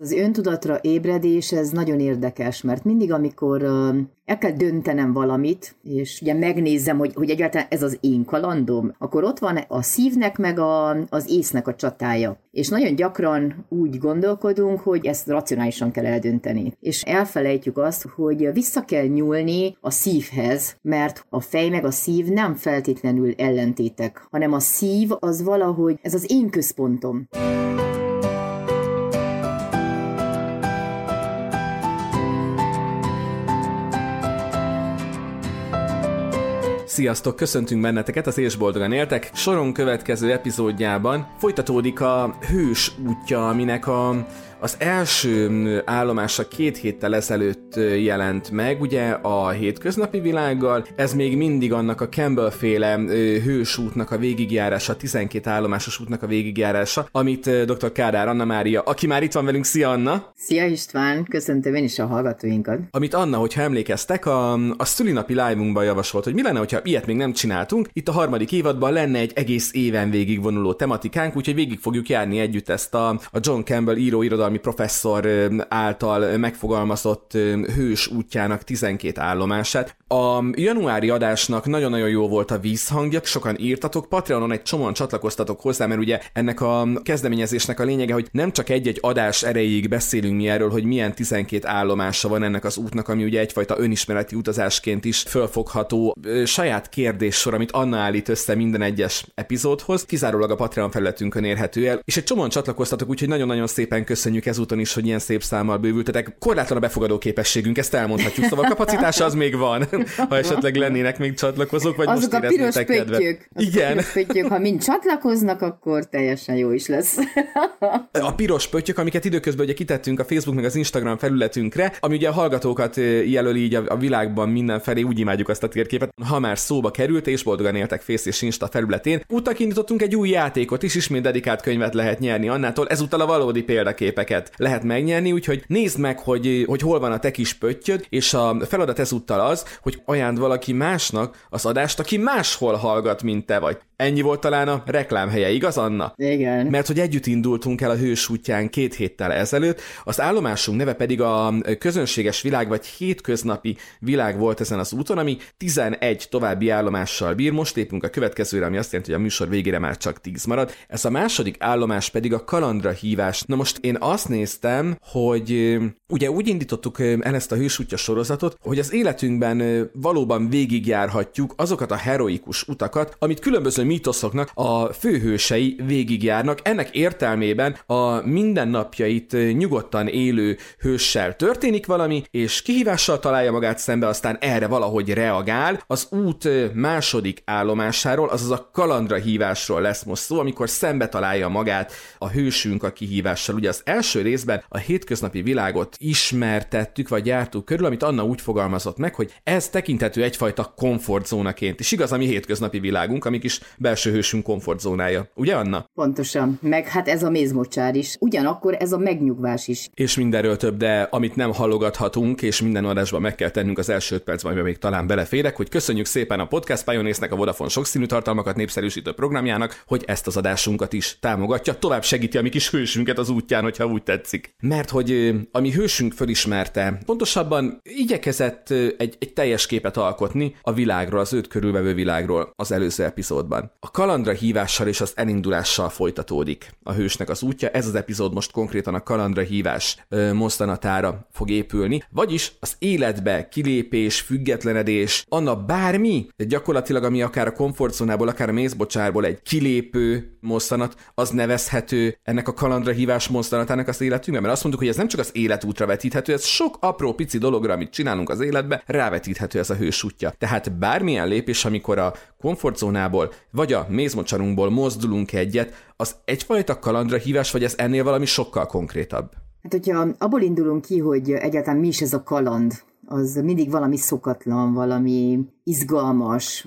Az öntudatra ébredés, ez nagyon érdekes, mert mindig, amikor el kell döntenem valamit, és ugye megnézem, hogy, hogy egyáltalán ez az én kalandom, akkor ott van a szívnek meg a, az észnek a csatája. És nagyon gyakran úgy gondolkodunk, hogy ezt racionálisan kell eldönteni. És elfelejtjük azt, hogy vissza kell nyúlni a szívhez, mert a fej meg a szív nem feltétlenül ellentétek, hanem a szív az valahogy, ez az én központom. Sziasztok, köszöntünk benneteket, az És Boldogan éltek. Soron következő epizódjában folytatódik a hős útja, aminek a az első állomása két héttel ezelőtt jelent meg, ugye a hétköznapi világgal, ez még mindig annak a Campbell féle hős útnak a végigjárása, 12 állomásos útnak a végigjárása, amit dr. Kádár Anna Mária, aki már itt van velünk, szia Anna! Szia István, köszöntöm én is a hallgatóinkat. Amit Anna, hogyha emlékeztek, a, a szülinapi live-unkban javasolt, hogy mi lenne, hogyha ilyet még nem csináltunk, itt a harmadik évadban lenne egy egész éven végig vonuló tematikánk, úgyhogy végig fogjuk járni együtt ezt a, a John Campbell író irodalmi professzor által megfogalmazott hős útjának 12 állomását. A januári adásnak nagyon-nagyon jó volt a vízhangja, sokan írtatok, Patreonon egy csomóan csatlakoztatok hozzá, mert ugye ennek a kezdeményezésnek a lényege, hogy nem csak egy-egy adás erejéig beszélünk mi erről, hogy milyen 12 állomása van ennek az útnak, ami ugye egyfajta önismereti utazásként is fölfogható saját kérdéssor, amit Anna állít össze minden egyes epizódhoz, kizárólag a Patreon felületünkön érhető el, és egy csomóan csatlakoztatok, úgyhogy nagyon-nagyon szépen köszönjük ezúton is, hogy ilyen szép számmal bővültetek. Korlátlan a befogadó képességünk, ezt elmondhatjuk, szóval a kapacitása az még van, ha esetleg lennének még csatlakozók, vagy Azok most a piros pöttyök. Igen. Piros pöttyök, ha mind csatlakoznak, akkor teljesen jó is lesz. a piros pöttyök, amiket időközben ugye kitettünk a Facebook meg az Instagram felületünkre, ami ugye a hallgatókat jelöli így a világban mindenfelé, úgy imádjuk azt a térképet. Ha már szóba került, és boldogan éltek Face és Insta felületén, útnak indítottunk egy új játékot is, ismét dedikált könyvet lehet nyerni Annától, ezúttal a valódi példaképeket lehet megnyerni, úgyhogy nézd meg, hogy, hogy hol van a te kis pöttyöd, és a feladat ezúttal az, hogy ajánd valaki másnak az adást, aki máshol hallgat, mint te vagy. Ennyi volt talán a reklámhelye, igaz Anna? Igen. Mert hogy együtt indultunk el a hős útján két héttel ezelőtt, az állomásunk neve pedig a közönséges világ vagy hétköznapi világ volt ezen az úton, ami 11 további állomással bír. Most lépünk a következőre, ami azt jelenti, hogy a műsor végére már csak 10 marad. Ez a második állomás pedig a kalandra hívás. Na most én azt néztem, hogy ugye úgy indítottuk el ezt a hősútja sorozatot, hogy az életünkben valóban végigjárhatjuk azokat a heroikus utakat, amit különböző mítoszoknak a főhősei végigjárnak. Ennek értelmében a mindennapjait nyugodtan élő hőssel történik valami, és kihívással találja magát szembe, aztán erre valahogy reagál. Az út második állomásáról, azaz a kalandra hívásról lesz most szó, amikor szembe találja magát a hősünk a kihívással. Ugye az első részben a hétköznapi világot ismertettük, vagy jártuk körül, amit Anna úgy fogalmazott meg, hogy ez tekintető egyfajta komfortzónaként. És igaz, a mi hétköznapi világunk, amik is belső hősünk komfortzónája. Ugye, Anna? Pontosan. Meg hát ez a mézmocsár is. Ugyanakkor ez a megnyugvás is. És mindenről több, de amit nem hallogathatunk, és minden adásban meg kell tennünk az első öt percben, amiben még talán beleférek, hogy köszönjük szépen a Podcast Pioneersnek, a Vodafone sokszínű tartalmakat népszerűsítő programjának, hogy ezt az adásunkat is támogatja, tovább segíti a mi kis hősünket az útján, hogyha úgy tetszik. Mert hogy ami hősünk fölismerte, pontosabban igyekezett egy, egy teljes képet alkotni a világról, az őt körülvevő világról az előző epizódban. A kalandra hívással és az elindulással folytatódik. A hősnek az útja, ez az epizód most konkrétan a kalandra hívás mozdanatára fog épülni, vagyis az életbe kilépés, függetlenedés, anna bármi, de gyakorlatilag ami akár a komfortzónából, akár a mézbocsárból egy kilépő mosztanat, az nevezhető ennek a kalandra hívás mozdanatának az életünkben, mert azt mondjuk, hogy ez nem csak az életútra vetíthető, ez sok apró pici dologra, amit csinálunk az életbe, rávetíthető ez a hős útja. Tehát bármilyen lépés, amikor a komfortzónából vagy a mézmocsarunkból mozdulunk egyet, az egyfajta kalandra hívás, vagy ez ennél valami sokkal konkrétabb? Hát, hogyha abból indulunk ki, hogy egyáltalán mi is ez a kaland, az mindig valami szokatlan, valami izgalmas,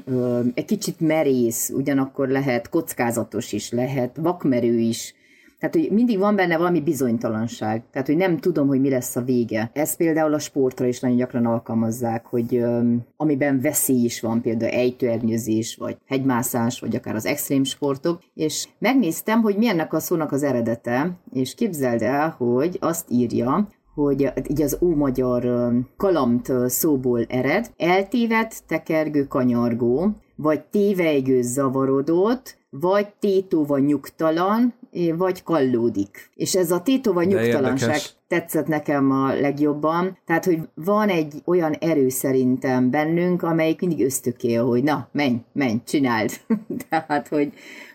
egy kicsit merész, ugyanakkor lehet kockázatos is, lehet vakmerő is, Tehát, hogy mindig van benne valami bizonytalanság. Tehát, hogy nem tudom, hogy mi lesz a vége. Ez például a sportra is nagyon gyakran alkalmazzák, hogy um, amiben veszély is van, például ejtőernyőzés, vagy hegymászás, vagy akár az extrém sportok, és megnéztem, hogy milyennek a szónak az eredete, és képzeld el, hogy azt írja, hogy így az ómagyar kalamt szóból ered, eltévedt, tekergő, kanyargó, vagy tévejgő zavarodott, vagy tétóva nyugtalan, vagy kallódik. És ez a tétóva nyugtalanság tetszett nekem a legjobban. Tehát, hogy van egy olyan erő szerintem bennünk, amelyik mindig ösztökél, hogy na, menj, menj, csináld. Tehát, hogy,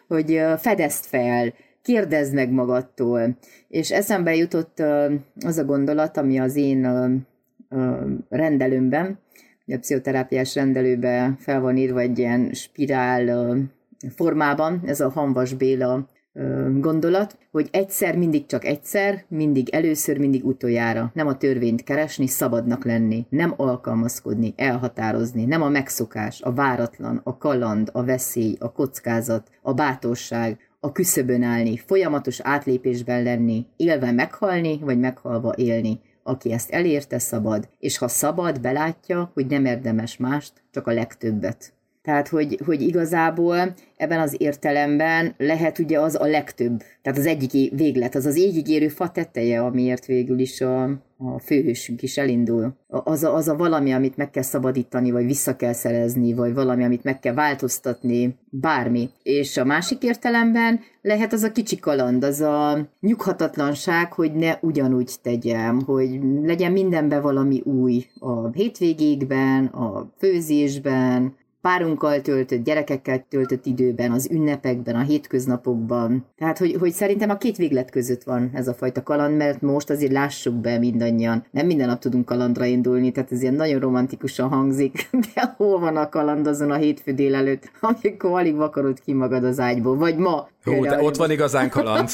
hogy fedezd fel, kérdezd meg magadtól. És eszembe jutott az a gondolat, ami az én rendelőmben, a pszichoterápiás rendelőbe fel van írva egy ilyen spirál formában, ez a Hanvas Béla gondolat, hogy egyszer, mindig csak egyszer, mindig először, mindig utoljára. Nem a törvényt keresni, szabadnak lenni, nem alkalmazkodni, elhatározni, nem a megszokás, a váratlan, a kaland, a veszély, a kockázat, a bátorság, a küszöbön állni, folyamatos átlépésben lenni, élve meghalni, vagy meghalva élni. Aki ezt elérte, szabad, és ha szabad, belátja, hogy nem érdemes mást, csak a legtöbbet. Tehát, hogy, hogy igazából ebben az értelemben lehet ugye az a legtöbb. Tehát az egyik véglet, az az égig érő fa teteje, amiért végül is a, a főhősünk is elindul. Az a, az a valami, amit meg kell szabadítani, vagy vissza kell szerezni, vagy valami, amit meg kell változtatni, bármi. És a másik értelemben lehet az a kicsi kaland, az a nyughatatlanság, hogy ne ugyanúgy tegyem, hogy legyen mindenben valami új. A hétvégékben, a főzésben, párunkkal töltött, gyerekekkel töltött időben, az ünnepekben, a hétköznapokban. Tehát, hogy, hogy szerintem a két véglet között van ez a fajta kaland, mert most azért lássuk be mindannyian. Nem minden nap tudunk kalandra indulni, tehát ez ilyen nagyon romantikusan hangzik, de hol van a kaland azon a hétfő délelőtt, amikor alig vakarod ki magad az ágyból, vagy ma. Jó, de ott van igazán kaland.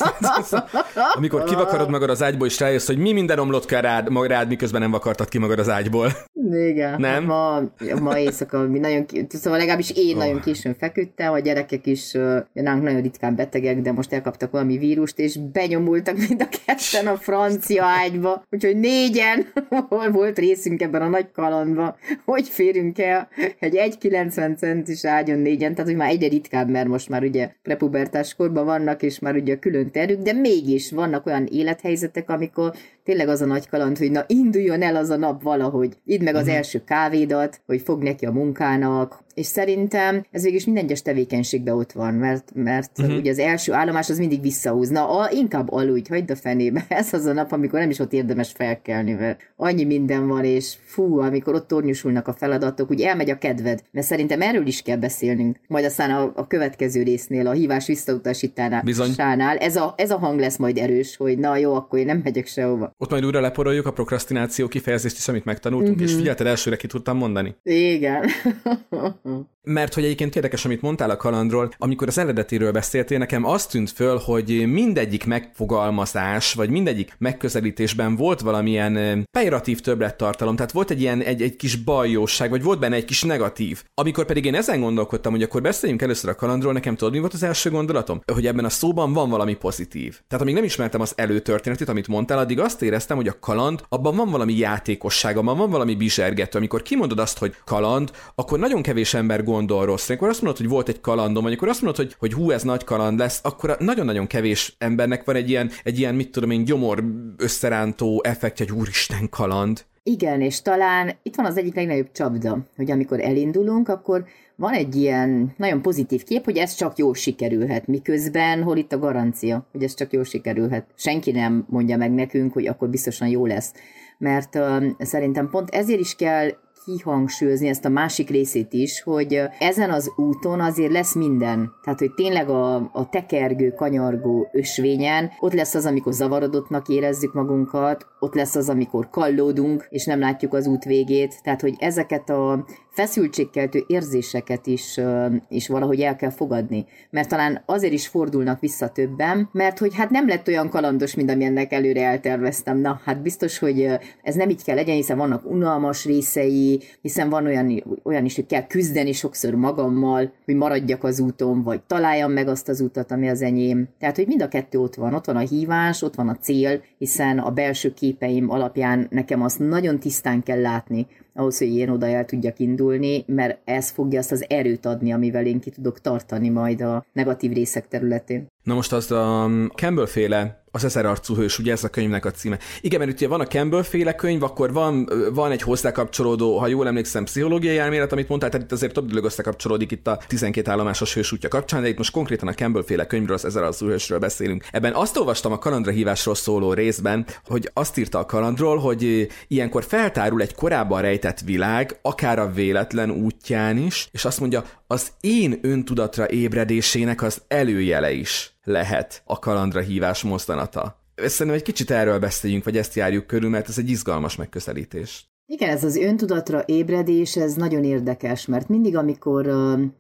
amikor kivakarod magad az ágyból, és rájössz, hogy mi minden omlott kell rád, rád, miközben nem vakartad ki magad az ágyból. Igen. Nem? Ma, ma éjszaka mi nagyon, szóval legalábbis én oh. nagyon későn feküdtem, a gyerekek is nálunk nagyon ritkán betegek, de most elkaptak valami vírust, és benyomultak mind a ketten a francia ágyba, úgyhogy négyen hol volt részünk ebben a nagy kalandban, hogy férünk el egy 1,90 centis ágyon négyen, tehát hogy már egyre ritkább, mert most már ugye prepubertás korban vannak, és már ugye külön terük, de mégis vannak olyan élethelyzetek, amikor tényleg az a nagy kaland, hogy na induljon el az a nap valahogy. Idd meg az uh-huh. első kávédat, hogy fog neki a munkának, és szerintem ez végül is minden egyes tevékenységben ott van, mert, mert uh-huh. ugye az első állomás az mindig visszahúzna, a, inkább aludj, hagyd a fenébe. Ez az a nap, amikor nem is ott érdemes felkelni, mert annyi minden van, és fú, amikor ott tornyosulnak a feladatok, úgy elmegy a kedved. Mert szerintem erről is kell beszélnünk. Majd aztán a, a következő résznél, a hívás visszautasítánál. Bizony. Ez a, ez a hang lesz majd erős, hogy na jó, akkor én nem megyek sehova. Ott majd újra leporoljuk a prokrastináció kifejezést is, amit megtanultunk, uh-huh. és mhm. figyelted elsőre ki tudtam mondani. Igen. Mert hogy egyébként érdekes, amit mondtál a kalandról, amikor az eredetiről beszéltél, nekem azt tűnt föl, hogy mindegyik megfogalmazás, vagy mindegyik megközelítésben volt valamilyen pejoratív többlettartalom, tehát volt egy ilyen egy, egy kis bajóság, vagy volt benne egy kis negatív. Amikor pedig én ezen gondolkodtam, hogy akkor beszéljünk először a kalandról, nekem tudod, mi volt az első gondolatom? Hogy ebben a szóban van valami pozitív. Tehát amíg nem ismertem az előtörténetét, amit mondtál, addig azt éreztem, hogy a kaland, abban van valami játékosság, abban van valami bizsergető. Amikor kimondod azt, hogy kaland, akkor nagyon kevés ember gondol rossz. Amikor azt mondod, hogy volt egy kalandom, amikor azt mondod, hogy, hogy hú, ez nagy kaland lesz, akkor nagyon-nagyon kevés embernek van egy ilyen, egy ilyen, mit tudom én, gyomor összerántó effektje, hogy úristen kaland. Igen, és talán itt van az egyik legnagyobb csapda, hogy amikor elindulunk, akkor van egy ilyen nagyon pozitív kép, hogy ez csak jól sikerülhet, miközben hol itt a garancia, hogy ez csak jól sikerülhet. Senki nem mondja meg nekünk, hogy akkor biztosan jó lesz. Mert uh, szerintem pont ezért is kell kihangsúlyozni ezt a másik részét is, hogy ezen az úton azért lesz minden. Tehát, hogy tényleg a, a tekergő, kanyargó ösvényen ott lesz az, amikor zavarodottnak érezzük magunkat, ott lesz az, amikor kallódunk, és nem látjuk az út végét. Tehát, hogy ezeket a feszültségkeltő érzéseket is, is valahogy el kell fogadni. Mert talán azért is fordulnak vissza többen, mert hogy hát nem lett olyan kalandos, mint amilyennek előre elterveztem. Na, hát biztos, hogy ez nem így kell legyen, hiszen vannak unalmas részei, hiszen van olyan, olyan is, hogy kell küzdeni sokszor magammal, hogy maradjak az úton, vagy találjam meg azt az utat, ami az enyém. Tehát, hogy mind a kettő ott van. Ott van a hívás, ott van a cél, hiszen a belső képeim alapján nekem azt nagyon tisztán kell látni, ahhoz, hogy én oda el tudjak indulni, mert ez fogja azt az erőt adni, amivel én ki tudok tartani majd a negatív részek területén. Na most az a Campbell féle az ezer arcú hős, ugye ez a könyvnek a címe. Igen, mert ugye van a Campbell féle könyv, akkor van, van egy hozzá kapcsolódó, ha jól emlékszem, pszichológiai elmélet, amit mondtál, tehát itt azért több dolog összekapcsolódik itt a 12 állomásos hős útja kapcsán, de itt most konkrétan a Campbell féle könyvről, az ezer arcú hősről beszélünk. Ebben azt olvastam a kalandra hívásról szóló részben, hogy azt írta a kalandról, hogy ilyenkor feltárul egy korábban rejtett világ, akár a véletlen útján is, és azt mondja, az én öntudatra ébredésének az előjele is lehet a kalandra hívás mozzanata. Szerintem egy kicsit erről beszéljünk, vagy ezt járjuk körül, mert ez egy izgalmas megközelítés. Igen, ez az öntudatra ébredés, ez nagyon érdekes, mert mindig, amikor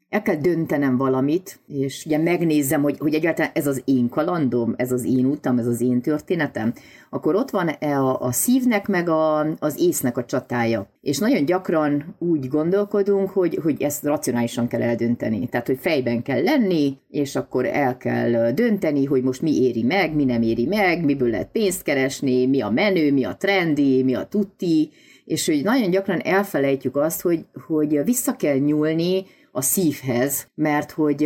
el kell döntenem valamit, és ugye megnézem, hogy, hogy egyáltalán ez az én kalandom, ez az én utam, ez az én történetem, akkor ott van a, a szívnek meg a, az észnek a csatája. És nagyon gyakran úgy gondolkodunk, hogy, hogy ezt racionálisan kell eldönteni. Tehát, hogy fejben kell lenni, és akkor el kell dönteni, hogy most mi éri meg, mi nem éri meg, miből lehet pénzt keresni, mi a menő, mi a trendi, mi a tutti, és hogy nagyon gyakran elfelejtjük azt, hogy, hogy vissza kell nyúlni a szívhez, mert hogy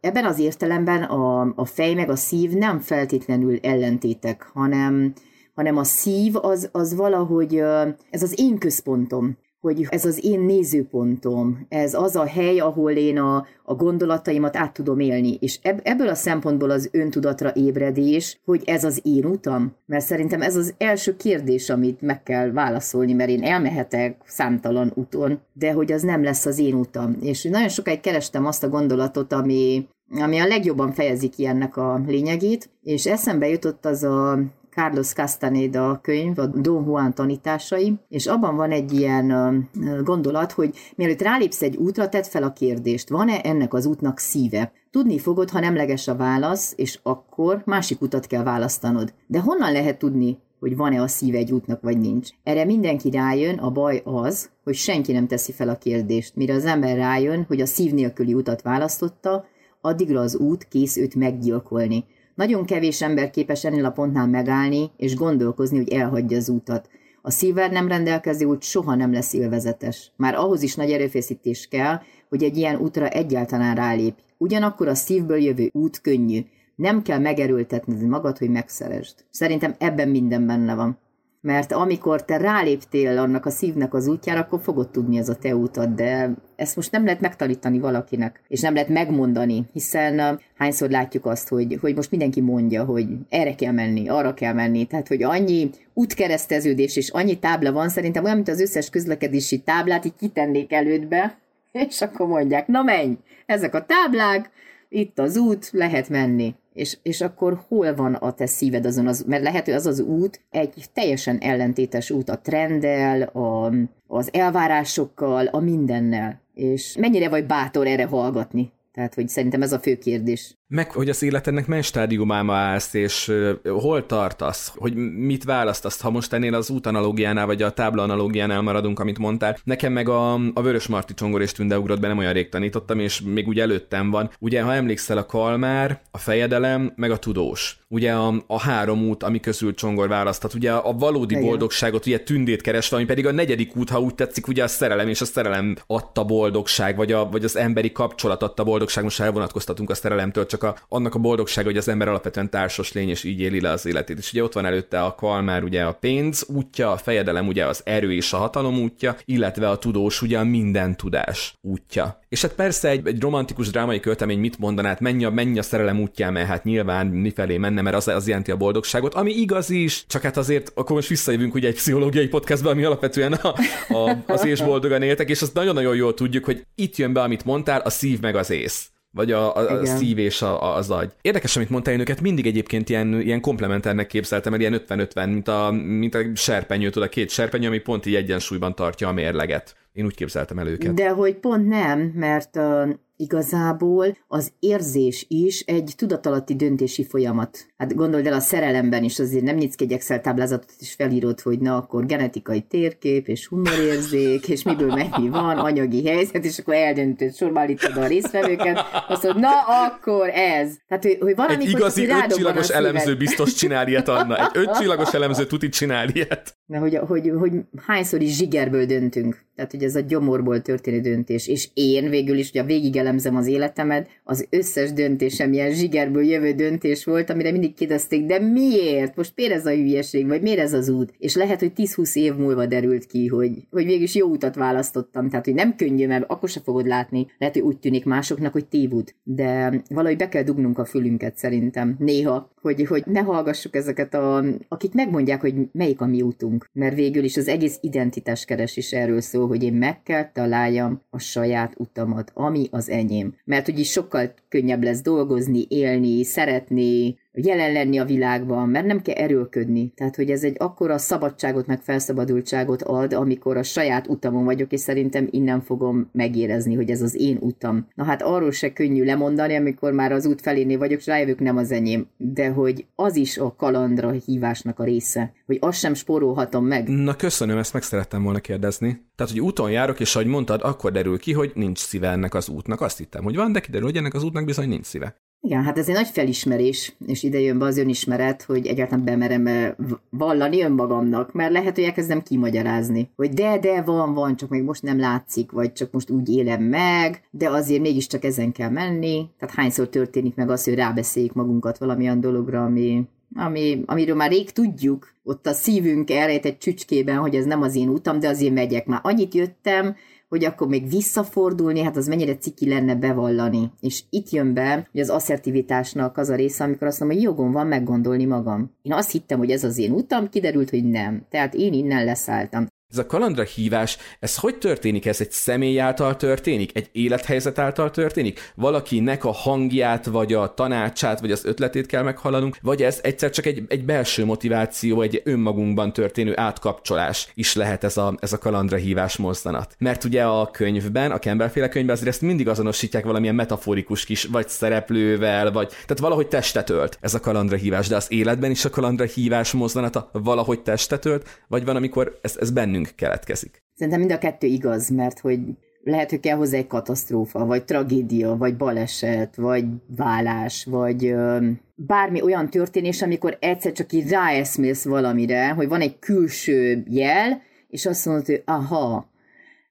ebben az értelemben a, a fej meg a szív nem feltétlenül ellentétek, hanem, hanem a szív az, az valahogy, ez az én központom hogy ez az én nézőpontom, ez az a hely, ahol én a, a gondolataimat át tudom élni. És ebb, ebből a szempontból az öntudatra ébredés, hogy ez az én utam. Mert szerintem ez az első kérdés, amit meg kell válaszolni, mert én elmehetek számtalan úton, de hogy az nem lesz az én utam. És nagyon sokáig kerestem azt a gondolatot, ami, ami a legjobban fejezi ki ennek a lényegét, és eszembe jutott az a Carlos Castaneda könyv, a Don Juan tanításai, és abban van egy ilyen gondolat, hogy mielőtt rálépsz egy útra, tedd fel a kérdést, van-e ennek az útnak szíve? Tudni fogod, ha nemleges a válasz, és akkor másik utat kell választanod. De honnan lehet tudni, hogy van-e a szíve egy útnak, vagy nincs. Erre mindenki rájön, a baj az, hogy senki nem teszi fel a kérdést. Mire az ember rájön, hogy a szív nélküli utat választotta, addigra az út kész őt meggyilkolni. Nagyon kevés ember képes ennél a pontnál megállni és gondolkozni, hogy elhagyja az útat. A szívvel nem rendelkező út soha nem lesz élvezetes. Már ahhoz is nagy erőfeszítés kell, hogy egy ilyen útra egyáltalán rálép. Ugyanakkor a szívből jövő út könnyű. Nem kell megerőltetned magad, hogy megszeresd. Szerintem ebben minden benne van mert amikor te ráléptél annak a szívnek az útjára, akkor fogod tudni ez a te útad, de ezt most nem lehet megtanítani valakinek, és nem lehet megmondani, hiszen hányszor látjuk azt, hogy, hogy most mindenki mondja, hogy erre kell menni, arra kell menni, tehát hogy annyi útkereszteződés és annyi tábla van, szerintem olyan, mint az összes közlekedési táblát így kitennék elődbe, és akkor mondják, na menj, ezek a táblák, itt az út, lehet menni és, és akkor hol van a te szíved azon, az, mert lehet, hogy az az út egy teljesen ellentétes út a trenddel, a, az elvárásokkal, a mindennel. És mennyire vagy bátor erre hallgatni? Tehát, hogy szerintem ez a fő kérdés. Meg, hogy az életednek mely stádiumába állsz, és hol tartasz, hogy mit választasz, ha most ennél az útanalógiánál, vagy a tábla analógiánál maradunk, amit mondtál. Nekem meg a, a Vörös Marti csongor és tünde ugrott be nem olyan rég tanítottam, és még úgy előttem van. Ugye, ha emlékszel, a kalmár, a fejedelem, meg a tudós. Ugye a, a három út, ami közül csongor választhat. Ugye a valódi Igen. boldogságot, ugye tündét keresve, ami pedig a negyedik út, ha úgy tetszik, ugye a szerelem, és a szerelem adta boldogság, vagy, a, vagy az emberi kapcsolat adta boldogság. Most elvonatkoztatunk a szerelemtől, csak a, annak a boldogsága, hogy az ember alapvetően társas lény, és így éli le az életét. És ugye ott van előtte a kalmár, ugye a pénz útja, a fejedelem ugye az erő és a hatalom útja, illetve a tudós ugye a minden tudás útja. És hát persze egy, egy romantikus drámai költemény mit mondaná, hát menj a, menj a szerelem útján, mert hát nyilván mifelé menne, mert az, az jelenti a boldogságot, ami igaz is, csak hát azért akkor most visszajövünk ugye egy pszichológiai podcastba, ami alapvetően a, a, az és boldogan éltek, és azt nagyon-nagyon jól tudjuk, hogy itt jön be, amit mondtál, a szív meg az ész vagy a, a, a szív és a, az agy. Érdekes, amit mondtál, én őket mindig egyébként ilyen, ilyen komplementernek képzeltem, mert ilyen 50-50, mint a, mint a serpenyő, tudod, a két serpenyő, ami pont így egyensúlyban tartja a mérleget. Én úgy képzeltem el őket. De hogy pont nem, mert uh, igazából az érzés is egy tudatalatti döntési folyamat. Hát gondold el, a szerelemben is azért nem nyitsz egy Excel táblázatot és felírod, hogy na akkor genetikai térkép és humorérzék, és miből mennyi van, anyagi helyzet, és akkor eldöntöd, sorba állítod a résztvevőket, azt mondod, na akkor ez. Tehát, hogy, hogy valami egy igazi ötcsillagos elemző biztos csinál ilyet, Anna. Egy ötcsillagos elemző tuti csinál ilyet. Na, hogy, hogy, hogy hányszor is zsigerből döntünk. Tehát, hogy ez a gyomorból történő döntés. És én végül is, ugye végig elemzem az életemet, az összes döntésem ilyen zsigerből jövő döntés volt, amire mindig kérdezték, de miért? Most miért ez a hülyeség, vagy miért ez az út? És lehet, hogy 10-20 év múlva derült ki, hogy, hogy végül is jó utat választottam. Tehát, hogy nem könnyű, mert akkor se fogod látni. Lehet, hogy úgy tűnik másoknak, hogy tévút. De valahogy be kell dugnunk a fülünket szerintem. Néha, hogy, hogy ne hallgassuk ezeket a, akik megmondják, hogy melyik a mi útunk. Mert végül is az egész identitás keres is erről szól, hogy én meg kell találjam a saját utamat, ami az enyém. Mert hogy is sokkal könnyebb lesz dolgozni, élni, szeretni, jelen lenni a világban, mert nem kell erőlködni. Tehát, hogy ez egy akkora szabadságot, meg felszabadultságot ad, amikor a saját utamon vagyok, és szerintem innen fogom megérezni, hogy ez az én utam. Na hát arról se könnyű lemondani, amikor már az út felénél vagyok, és rájövök nem az enyém, de hogy az is a kalandra hívásnak a része, hogy azt sem spórolhatom meg. Na köszönöm, ezt meg szerettem volna kérdezni. Tehát, hogy úton járok, és ahogy mondtad, akkor derül ki, hogy nincs szíve ennek az útnak. Azt hittem, hogy van, de kiderül, hogy ennek az útnak bizony nincs szíve. Igen, hát ez egy nagy felismerés, és ide jön be az önismeret, hogy egyáltalán bemerem vallani önmagamnak, mert lehet, hogy elkezdem kimagyarázni, hogy de, de, van, van, csak még most nem látszik, vagy csak most úgy élem meg, de azért mégiscsak ezen kell menni. Tehát hányszor történik meg az, hogy rábeszéljük magunkat valamilyen dologra, ami, ami, amiről már rég tudjuk, ott a szívünk elrejt egy csücskében, hogy ez nem az én utam, de azért megyek. Már annyit jöttem, hogy akkor még visszafordulni, hát az mennyire ciki lenne bevallani. És itt jön be, hogy az asszertivitásnak az a része, amikor azt mondom, hogy jogom van meggondolni magam. Én azt hittem, hogy ez az én utam, kiderült, hogy nem. Tehát én innen leszálltam. Ez a kalandra hívás, ez hogy történik? Ez egy személy által történik? Egy élethelyzet által történik? Valakinek a hangját, vagy a tanácsát, vagy az ötletét kell meghallanunk? Vagy ez egyszer csak egy, egy belső motiváció, egy önmagunkban történő átkapcsolás is lehet ez a, ez a kalandra hívás mozzanat? Mert ugye a könyvben, a Campbell-féle könyvben azért ezt mindig azonosítják valamilyen metaforikus kis, vagy szereplővel, vagy tehát valahogy testet ölt ez a kalandra hívás, de az életben is a kalandra hívás mozzanata valahogy testet ölt, vagy van, amikor ez, ez bennünk bennünk keletkezik. Szerintem mind a kettő igaz, mert hogy lehet, hogy kell hozzá egy katasztrófa, vagy tragédia, vagy baleset, vagy vállás, vagy ö, bármi olyan történés, amikor egyszer csak így ráeszmész valamire, hogy van egy külső jel, és azt mondod, hogy aha,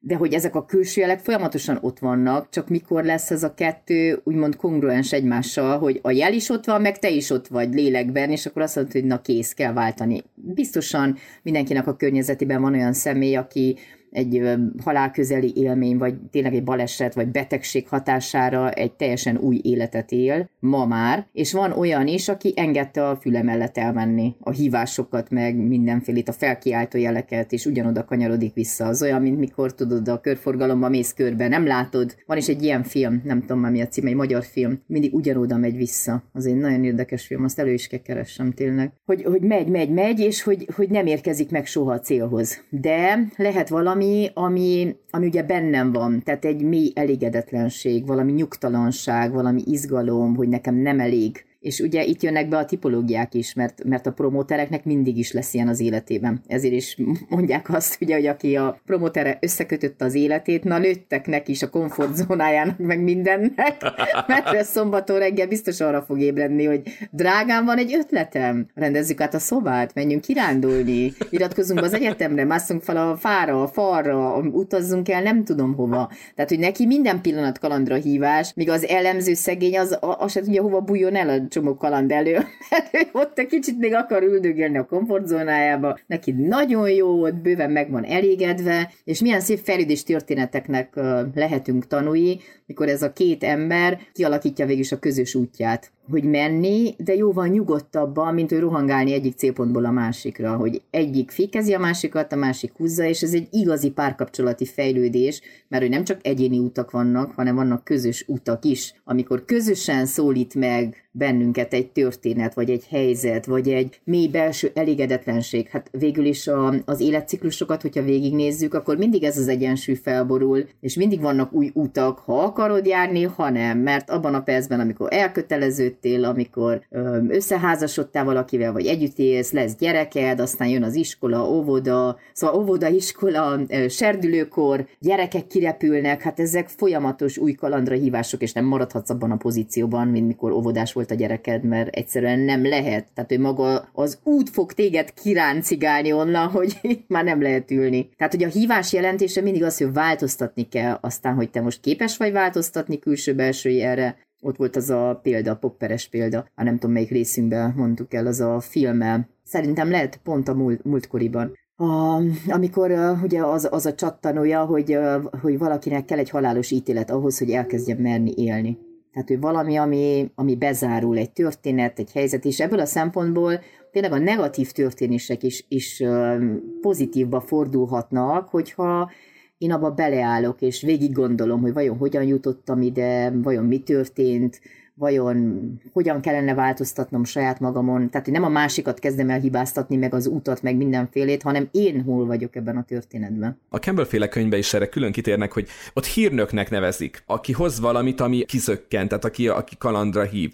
de hogy ezek a külső jelek folyamatosan ott vannak, csak mikor lesz ez a kettő úgymond kongruens egymással, hogy a jel is ott van, meg te is ott vagy lélekben, és akkor azt mondod, hogy na kész, kell váltani. Biztosan mindenkinek a környezetében van olyan személy, aki egy halálközeli élmény, vagy tényleg egy baleset, vagy betegség hatására egy teljesen új életet él, ma már, és van olyan is, aki engedte a füle mellett elmenni a hívásokat, meg mindenfélét, a felkiáltó jeleket, és ugyanoda kanyarodik vissza. Az olyan, mint mikor tudod, a körforgalomba mész körbe, nem látod. Van is egy ilyen film, nem tudom már mi a címe, egy magyar film, mindig ugyanoda megy vissza. Az egy nagyon érdekes film, azt elő is kell keressem tényleg. Hogy, hogy megy, megy, megy, és hogy, hogy nem érkezik meg soha a célhoz. De lehet valami, valami, ami, ami ugye bennem van, tehát egy mély elégedetlenség, valami nyugtalanság, valami izgalom, hogy nekem nem elég és ugye itt jönnek be a tipológiák is, mert, mert a promótereknek mindig is lesz ilyen az életében. Ezért is mondják azt, ugye, hogy aki a promótere összekötötte az életét, na lőttek neki is a komfortzónájának, meg mindennek, mert szombaton reggel biztos arra fog ébredni, hogy drágám, van egy ötletem, rendezzük át a szobát, menjünk kirándulni, iratkozunk az egyetemre, másszunk fel a fára, a falra, utazzunk el, nem tudom hova. Tehát, hogy neki minden pillanat kalandra hívás, míg az elemző szegény az, az se tudja hova bújjon el a csomó kaland elő, mert ő ott egy kicsit még akar üldögélni a komfortzónájába, neki nagyon jó, ott bőven meg van elégedve, és milyen szép fejlődés történeteknek lehetünk tanulni, mikor ez a két ember kialakítja végül is a közös útját. Hogy menni, de jóval nyugodtabban, mint hogy rohangálni egyik célpontból a másikra, hogy egyik fékezi a másikat, a másik húzza, és ez egy igazi párkapcsolati fejlődés, mert hogy nem csak egyéni utak vannak, hanem vannak közös utak is, amikor közösen szólít meg bennünket egy történet, vagy egy helyzet, vagy egy mély belső elégedetlenség. Hát végül is a, az életciklusokat, hogyha végignézzük, akkor mindig ez az egyensúly felborul, és mindig vannak új utak, ha akarod járni, ha nem, mert abban a percben, amikor elköteleződtél, amikor összeházasodtál valakivel, vagy együtt élsz, lesz gyereked, aztán jön az iskola, óvoda, szóval óvoda, iskola, serdülőkor, gyerekek kirepülnek, hát ezek folyamatos új kalandra hívások, és nem maradhatsz abban a pozícióban, mint mikor óvodás volt a gyereked, mert egyszerűen nem lehet. Tehát ő maga az út fog téged kiráncigálni onnan, hogy már nem lehet ülni. Tehát, hogy a hívás jelentése mindig az, hogy változtatni kell, aztán, hogy te most képes vagy változtatni külső-belső erre, ott volt az a példa, a popperes példa, a nem tudom melyik részünkben mondtuk el, az a filmmel. Szerintem lehet pont a múlt, múltkoriban. A, amikor uh, ugye az, az a csattanója, hogy, uh, hogy valakinek kell egy halálos ítélet ahhoz, hogy elkezdjen merni élni. Tehát, hogy valami, ami, ami bezárul, egy történet, egy helyzet, és ebből a szempontból tényleg a negatív történések is, is pozitívba fordulhatnak, hogyha én abba beleállok, és végig gondolom, hogy vajon hogyan jutottam ide, vajon mi történt, vajon hogyan kellene változtatnom saját magamon, tehát hogy nem a másikat kezdem el hibáztatni, meg az utat, meg mindenfélét, hanem én hol vagyok ebben a történetben. A Campbell féle könyvbe is erre külön kitérnek, hogy ott hírnöknek nevezik, aki hoz valamit, ami kizökkent, tehát aki, aki kalandra hív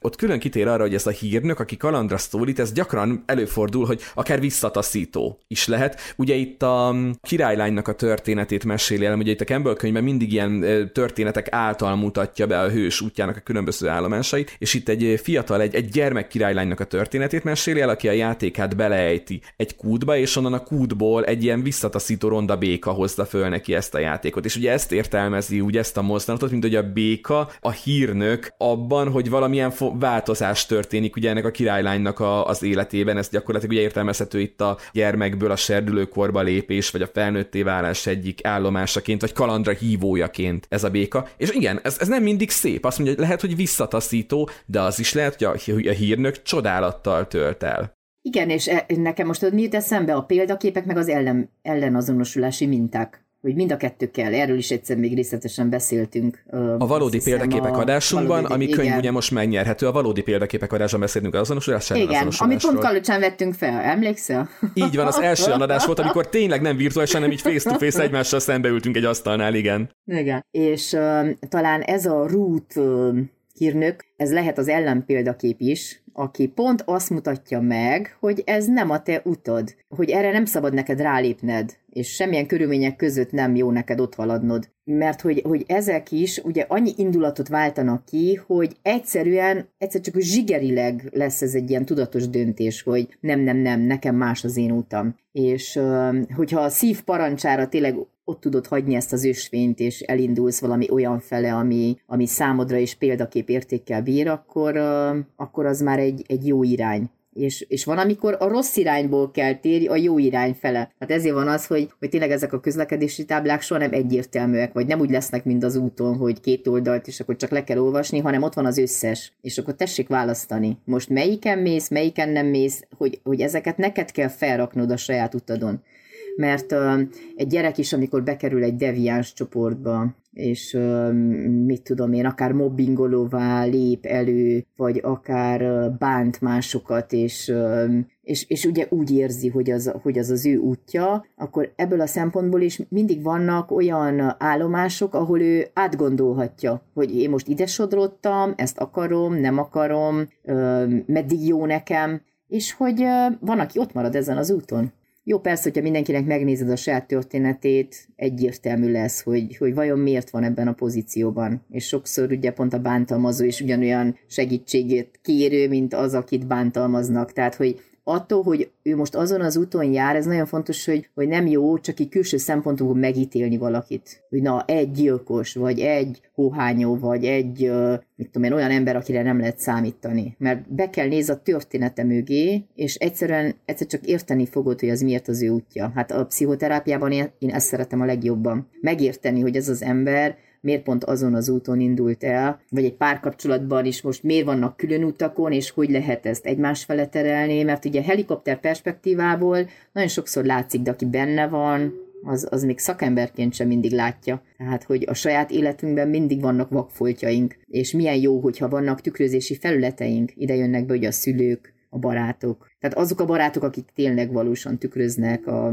ott külön kitér arra, hogy ez a hírnök, aki kalandra szólít, ez gyakran előfordul, hogy akár visszataszító is lehet. Ugye itt a királylánynak a történetét meséli el, ugye itt a Campbell könyvben mindig ilyen történetek által mutatja be a hős útjának a különböző állomásait, és itt egy fiatal, egy, egy gyermek királylánynak a történetét meséli el, aki a játékát beleejti egy kútba, és onnan a kútból egy ilyen visszataszító ronda béka hozza föl neki ezt a játékot. És ugye ezt értelmezi úgy ezt a mozdulatot, mint hogy a béka, a hírnök abban, hogy valamilyen fo- változás történik ugye ennek a királylánynak a, az életében, ez gyakorlatilag ugye értelmezhető itt a gyermekből a serdülőkorba lépés, vagy a felnőtté válás egyik állomásaként, vagy kalandra hívójaként ez a béka. És igen, ez, ez nem mindig szép, azt mondja, hogy lehet, hogy visszataszító, de az is lehet, hogy a, a hírnök csodálattal tölt el. Igen, és e, nekem most mi jut eszembe a példaképek, meg az ellen, ellenazonosulási minták hogy mind a kettő kell. Erről is egyszer még részletesen beszéltünk. A valódi példaképek adásunkban, valódi, ami könyv igen. ugye most megnyerhető, a valódi példaképek adásban beszéltünk az azonosulásról. Igen, amit pont Kalucsán vettünk fel, emlékszel? Így van, az első adás volt, amikor tényleg nem virtuálisan, hanem így face-to-face egymással szembeültünk egy asztalnál, igen. Igen, és uh, talán ez a root uh, hírnök, ez lehet az ellenpéldakép is, aki pont azt mutatja meg, hogy ez nem a te utad, hogy erre nem szabad neked rálépned, és semmilyen körülmények között nem jó neked ott haladnod. Mert hogy, hogy ezek is ugye annyi indulatot váltanak ki, hogy egyszerűen, egyszer csak zsigerileg lesz ez egy ilyen tudatos döntés, hogy nem, nem, nem, nekem más az én utam. És hogyha a szív parancsára tényleg ott tudod hagyni ezt az ösvényt, és elindulsz valami olyan fele, ami, ami számodra is példakép értékkel bír, akkor, akkor az már egy, egy jó irány. És, és van, amikor a rossz irányból kell térni a jó irány fele. Hát ezért van az, hogy, hogy tényleg ezek a közlekedési táblák soha nem egyértelműek, vagy nem úgy lesznek, mint az úton, hogy két oldalt, és akkor csak le kell olvasni, hanem ott van az összes. És akkor tessék választani. Most melyiken mész, melyiken nem mész, hogy, hogy ezeket neked kell felraknod a saját utadon mert egy gyerek is, amikor bekerül egy deviáns csoportba, és mit tudom én, akár mobbingolóvá lép elő, vagy akár bánt másokat, és, és, és ugye úgy érzi, hogy az, hogy az az ő útja, akkor ebből a szempontból is mindig vannak olyan állomások, ahol ő átgondolhatja, hogy én most ide sodrottam, ezt akarom, nem akarom, meddig jó nekem, és hogy van, aki ott marad ezen az úton. Jó, persze, hogyha mindenkinek megnézed a saját történetét, egyértelmű lesz, hogy, hogy vajon miért van ebben a pozícióban. És sokszor ugye pont a bántalmazó is ugyanolyan segítségét kérő, mint az, akit bántalmaznak. Tehát, hogy attól, hogy ő most azon az úton jár, ez nagyon fontos, hogy, hogy nem jó csak így külső szempontból megítélni valakit. Hogy na, egy gyilkos, vagy egy hóhányó, vagy egy, mit tudom én, olyan ember, akire nem lehet számítani. Mert be kell nézni a története mögé, és egyszerűen egyszer csak érteni fogod, hogy az miért az ő útja. Hát a pszichoterápiában én, én ezt szeretem a legjobban. Megérteni, hogy ez az ember miért pont azon az úton indult el, vagy egy párkapcsolatban is most miért vannak külön utakon, és hogy lehet ezt egymás fele terelni, mert ugye helikopter perspektívából nagyon sokszor látszik, de aki benne van, az, az még szakemberként sem mindig látja. Tehát, hogy a saját életünkben mindig vannak vakfoltjaink, és milyen jó, hogyha vannak tükrözési felületeink, ide jönnek be ugye a szülők, a barátok. Tehát azok a barátok, akik tényleg valósan tükröznek a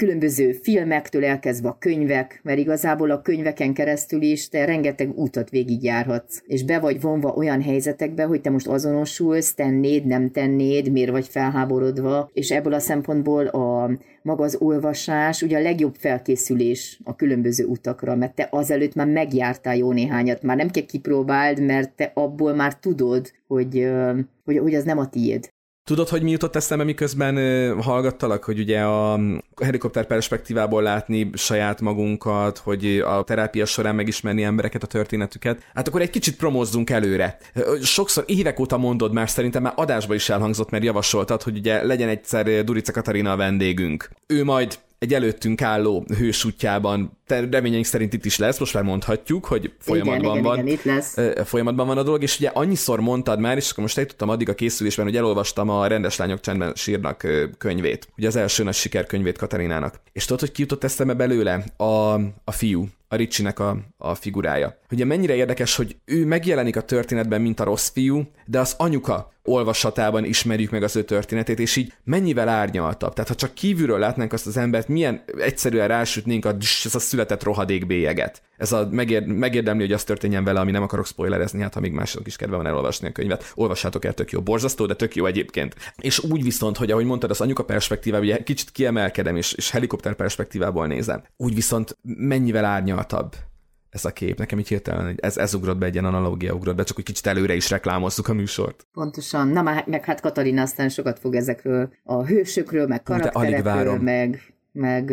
különböző filmektől elkezdve a könyvek, mert igazából a könyveken keresztül is te rengeteg útat végigjárhatsz, és be vagy vonva olyan helyzetekbe, hogy te most azonosulsz, tennéd, nem tennéd, miért vagy felháborodva, és ebből a szempontból a maga az olvasás ugye a legjobb felkészülés a különböző utakra, mert te azelőtt már megjártál jó néhányat, már nem kell kipróbáld, mert te abból már tudod, hogy, hogy, hogy az nem a tiéd. Tudod, hogy mi jutott eszembe, miközben hallgattalak, hogy ugye a helikopter perspektívából látni saját magunkat, hogy a terápia során megismerni embereket, a történetüket. Hát akkor egy kicsit promózzunk előre. Sokszor évek óta mondod már, szerintem már adásba is elhangzott, mert javasoltad, hogy ugye legyen egyszer Durica Katarina a vendégünk. Ő majd egy előttünk álló hős útjában, reményeink szerint itt is lesz, most már mondhatjuk, hogy folyamatban igen, van. Igen, itt lesz. Folyamatban van a dolog, és ugye annyiszor mondtad már, és akkor most eljutottam addig a készülésben, hogy elolvastam a Rendes Lányok Csendben sírnak könyvét. Ugye az első nagy sikerkönyvét Katarinának. És tudod, hogy ki jutott eszembe belőle? A, a fiú, a Ricsinek a, a figurája. Ugye mennyire érdekes, hogy ő megjelenik a történetben, mint a rossz fiú, de az anyuka olvasatában ismerjük meg az ő történetét, és így mennyivel árnyaltabb. Tehát ha csak kívülről látnánk azt az embert, milyen egyszerűen rásütnénk a, ez a született rohadék bélyeget. Ez a megér, megérdemli, hogy az történjen vele, ami nem akarok spoilerezni, hát ha még mások is kedve van elolvasni a könyvet. Olvassátok el, tök jó. Borzasztó, de tök jó egyébként. És úgy viszont, hogy ahogy mondtad, az anyuka perspektívából, ugye kicsit kiemelkedem, és, és helikopter perspektívából nézem. Úgy viszont mennyivel árnyaltabb ez a kép. Nekem így hirtelen ez, ez ugrott be, egy ilyen analógia ugrott be, csak hogy kicsit előre is reklámozzuk a műsort. Pontosan. Na, meg hát Katalina aztán sokat fog ezekről a hősökről, meg karakterekről, meg meg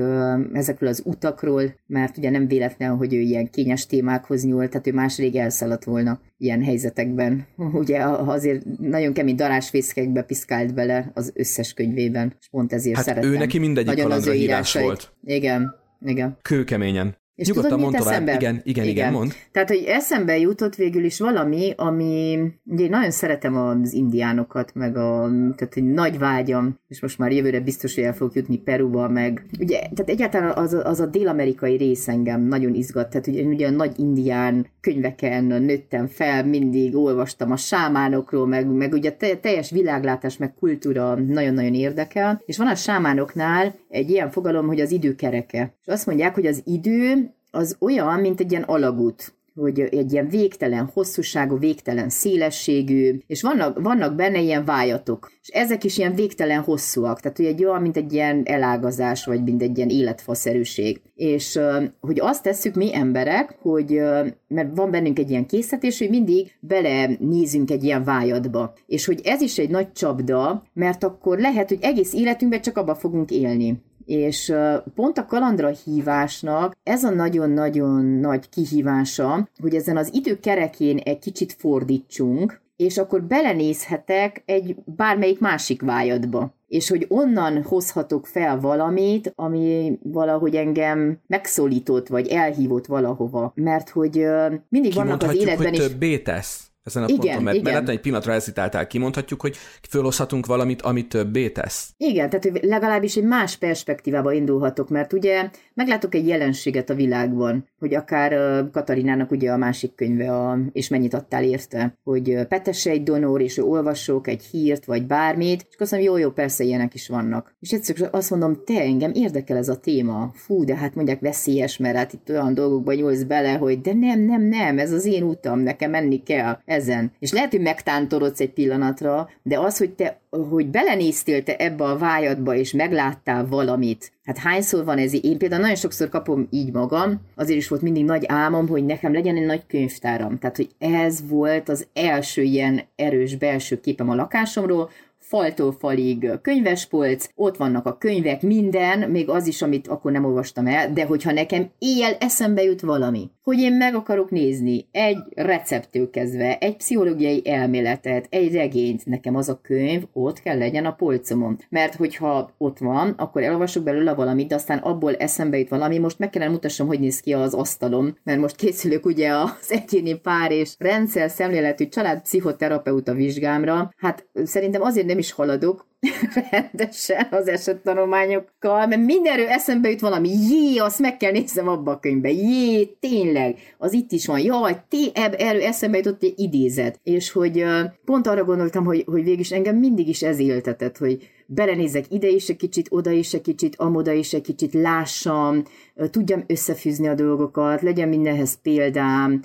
ezekről az utakról, mert ugye nem véletlen, hogy ő ilyen kényes témákhoz nyúlt, tehát ő más rég elszaladt volna ilyen helyzetekben. Ugye azért nagyon kemény darásfészkekbe piszkált bele az összes könyvében, és pont ezért hát szeretem. ő neki mindegyik nagyon kalandra hívás volt. Igen, igen. Kőkeményen. És Nyugodtan tudod, mit eszembe? Igen, igen, igen, igen, mond. Tehát, hogy eszembe jutott végül is valami, ami, ugye én nagyon szeretem az indiánokat, meg a, tehát egy nagy vágyam, és most már jövőre biztos, hogy el fogok jutni Peruba, meg ugye, tehát egyáltalán az, az a dél-amerikai rész engem nagyon izgat, tehát ugye, ugye a nagy indián könyveken nőttem fel, mindig olvastam a sámánokról, meg, meg ugye a teljes világlátás, meg kultúra nagyon-nagyon érdekel, és van a sámánoknál egy ilyen fogalom, hogy az idő kereke. És azt mondják, hogy az idő az olyan, mint egy ilyen alagút hogy egy ilyen végtelen hosszúságú, végtelen szélességű, és vannak, vannak benne ilyen vájatok, és ezek is ilyen végtelen hosszúak, tehát hogy egy olyan, mint egy ilyen elágazás, vagy mint egy ilyen életfaszerűség. És hogy azt tesszük mi emberek, hogy mert van bennünk egy ilyen készítés, hogy mindig bele nézünk egy ilyen vájadba. És hogy ez is egy nagy csapda, mert akkor lehet, hogy egész életünkben csak abba fogunk élni és pont a kalandra hívásnak ez a nagyon-nagyon nagy kihívása, hogy ezen az idő kerekén egy kicsit fordítsunk, és akkor belenézhetek egy bármelyik másik vájadba. És hogy onnan hozhatok fel valamit, ami valahogy engem megszólított, vagy elhívott valahova. Mert hogy mindig vannak az életben hogy is... többé tesz? Ezen a igen, ponton, mert, igen. mert egy pillanatra hezitáltál, kimondhatjuk, hogy fölhozhatunk valamit, amit többé tesz. Igen, tehát hogy legalábbis egy más perspektívába indulhatok, mert ugye meglátok egy jelenséget a világban, hogy akár Katarinának ugye a másik könyve, a, és mennyit adtál érte, hogy petesse egy donor, és ő olvasok egy hírt, vagy bármit, és azt mondom, jó, jó, persze ilyenek is vannak. És egyszerűen azt mondom, te engem érdekel ez a téma. Fú, de hát mondják veszélyes, mert hát itt olyan dolgokba nyúlsz bele, hogy de nem, nem, nem, ez az én utam, nekem menni kell ezen. És lehet, hogy megtántorodsz egy pillanatra, de az, hogy te hogy belenéztél te ebbe a vájadba, és megláttál valamit. Hát hányszor van ez? Én például nagyon sokszor kapom így magam, azért is volt mindig nagy álmom, hogy nekem legyen egy nagy könyvtáram. Tehát, hogy ez volt az első ilyen erős belső képem a lakásomról, faltól falig könyvespolc, ott vannak a könyvek, minden, még az is, amit akkor nem olvastam el, de hogyha nekem éjjel eszembe jut valami, hogy én meg akarok nézni egy receptől kezdve, egy pszichológiai elméletet, egy regényt, nekem az a könyv ott kell legyen a polcomon. Mert hogyha ott van, akkor elolvasok belőle valamit, de aztán abból eszembe jut valami, most meg kellene mutassam, hogy néz ki az asztalom, mert most készülök ugye az egyéni pár és rendszer szemléletű család pszichoterapeuta vizsgámra. Hát szerintem azért nem is haladok, rendesen az esettanulmányokkal, mert mindenről eszembe jut valami, jé, azt meg kell néznem abba a könyvbe, jé, tényleg, az itt is van, jaj, té, erről eszembe jutott egy idézet, és hogy pont arra gondoltam, hogy, hogy végülis engem mindig is ez éltetett, hogy belenézek ide is egy kicsit, oda is egy kicsit, amoda is egy kicsit, lássam, tudjam összefűzni a dolgokat, legyen mindenhez példám,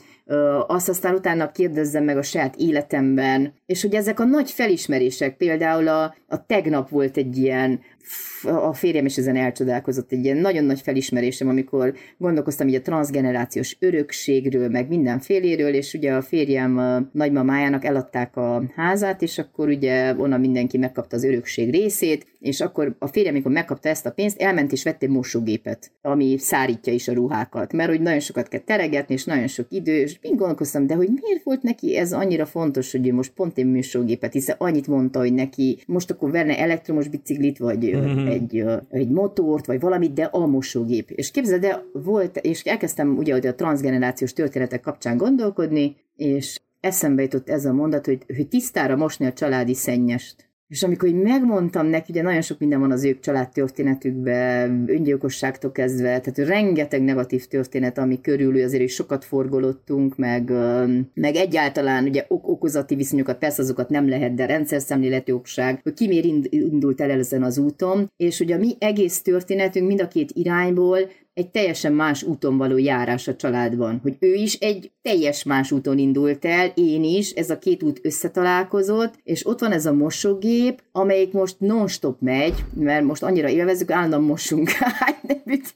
azt aztán utána kérdezzem meg a saját életemben, és hogy ezek a nagy felismerések, például a, a tegnap volt egy ilyen a férjem is ezen elcsodálkozott egy ilyen nagyon nagy felismerésem, amikor gondolkoztam így a transgenerációs örökségről, meg mindenféléről, és ugye a férjem a nagymamájának eladták a házát, és akkor ugye onnan mindenki megkapta az örökség részét, és akkor a férjem, amikor megkapta ezt a pénzt, elment és vett egy mosógépet, ami szárítja is a ruhákat, mert hogy nagyon sokat kell teregetni, és nagyon sok idő, és én gondolkoztam, de hogy miért volt neki ez annyira fontos, hogy ő most pont egy mosógépet, hiszen annyit mondta, hogy neki most akkor verne elektromos biciklit, vagy mm-hmm. egy, egy motort, vagy valamit, de a mosógép. És képzeld, de volt, és elkezdtem ugye a transgenerációs történetek kapcsán gondolkodni, és eszembe jutott ez a mondat, hogy, hogy tisztára mosni a családi szennyest. És amikor így megmondtam neki, ugye nagyon sok minden van az ők családtörténetükben, öngyilkosságtól kezdve, tehát rengeteg negatív történet, ami körül azért is sokat forgolottunk, meg, meg egyáltalán ugye ok- okozati viszonyokat, persze azokat nem lehet, de rendszer szemléleti okság, hogy ki miért indult el ezen az úton, és ugye a mi egész történetünk mind a két irányból egy teljesen más úton való járás a családban. Hogy ő is egy teljes más úton indult el, én is, ez a két út összetalálkozott, és ott van ez a mosógép, amelyik most non-stop megy, mert most annyira élvezzük, állandóan mosunk.